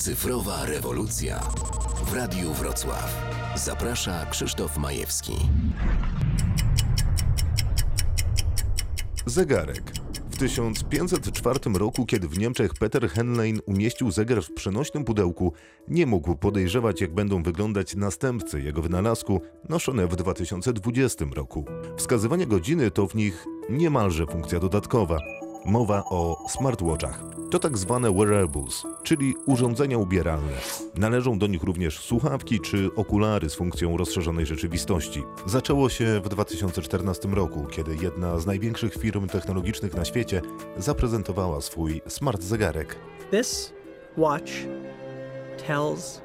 Cyfrowa rewolucja w Radiu Wrocław. Zaprasza Krzysztof Majewski. Zegarek. W 1504 roku, kiedy w Niemczech Peter Henlein umieścił zegar w przenośnym pudełku, nie mógł podejrzewać, jak będą wyglądać następcy jego wynalazku, noszone w 2020 roku. Wskazywanie godziny to w nich niemalże funkcja dodatkowa. Mowa o smartwatchach. To tak zwane wearables, czyli urządzenia ubieralne. Należą do nich również słuchawki czy okulary z funkcją rozszerzonej rzeczywistości. Zaczęło się w 2014 roku, kiedy jedna z największych firm technologicznych na świecie zaprezentowała swój smart zegarek. This watch tells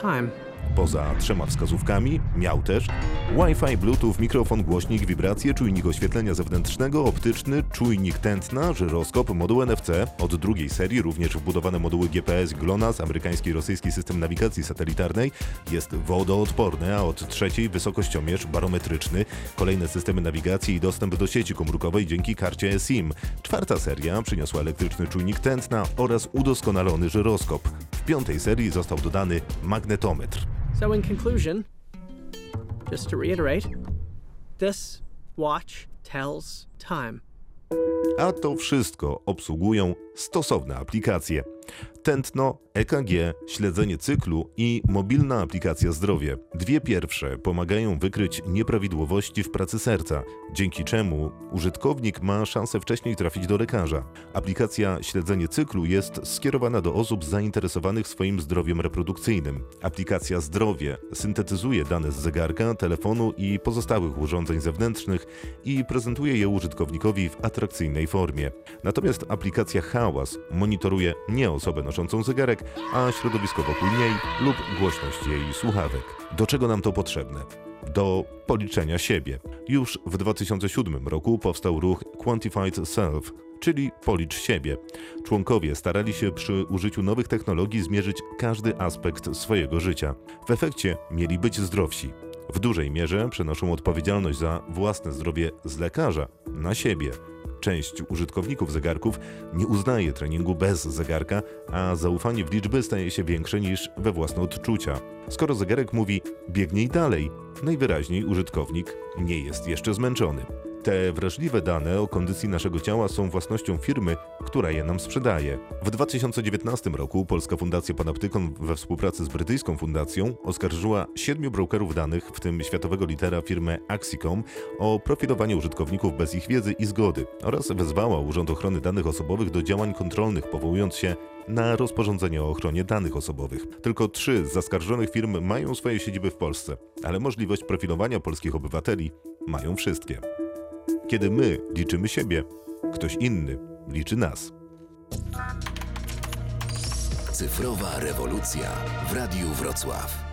time. Poza trzema wskazówkami miał też Wi-Fi, Bluetooth, mikrofon, głośnik, wibracje, czujnik oświetlenia zewnętrznego, optyczny, czujnik tętna, żyroskop, moduł NFC. Od drugiej serii również wbudowane moduły GPS GLONASS, amerykański rosyjski system nawigacji satelitarnej. Jest wodoodporny, a od trzeciej wysokościomierz barometryczny, kolejne systemy nawigacji i dostęp do sieci komórkowej dzięki karcie SIM. Czwarta seria przyniosła elektryczny czujnik tętna oraz udoskonalony żyroskop. W piątej serii został dodany magnetometr. So, in conclusion, just to reiterate, this watch tells time. A to wszystko obsługują stosowne aplikacje. Tętno, EKG, śledzenie cyklu i mobilna aplikacja zdrowie. Dwie pierwsze pomagają wykryć nieprawidłowości w pracy serca, dzięki czemu użytkownik ma szansę wcześniej trafić do lekarza. Aplikacja śledzenie cyklu jest skierowana do osób zainteresowanych swoim zdrowiem reprodukcyjnym. Aplikacja zdrowie syntetyzuje dane z zegarka, telefonu i pozostałych urządzeń zewnętrznych i prezentuje je użytkownikowi w atrakcyjnej formie. Natomiast aplikacja Hałas monitoruje nie osobę noszącą zegarek, a środowisko wokół niej lub głośność jej słuchawek. Do czego nam to potrzebne? Do policzenia siebie. Już w 2007 roku powstał ruch Quantified Self, czyli policz siebie. Członkowie starali się przy użyciu nowych technologii zmierzyć każdy aspekt swojego życia. W efekcie mieli być zdrowsi. W dużej mierze przenoszą odpowiedzialność za własne zdrowie z lekarza na siebie. Część użytkowników zegarków nie uznaje treningu bez zegarka, a zaufanie w liczby staje się większe niż we własne odczucia. Skoro zegarek mówi biegnij dalej, najwyraźniej użytkownik nie jest jeszcze zmęczony. Te wrażliwe dane o kondycji naszego ciała są własnością firmy, która je nam sprzedaje. W 2019 roku Polska Fundacja Panoptykon we współpracy z brytyjską fundacją oskarżyła siedmiu brokerów danych, w tym światowego litera firmę Axicom, o profilowanie użytkowników bez ich wiedzy i zgody oraz wezwała Urząd Ochrony Danych Osobowych do działań kontrolnych, powołując się na rozporządzenie o ochronie danych osobowych. Tylko trzy z zaskarżonych firm mają swoje siedziby w Polsce, ale możliwość profilowania polskich obywateli mają wszystkie. Kiedy my liczymy siebie, ktoś inny liczy nas. Cyfrowa rewolucja w Radiu Wrocław.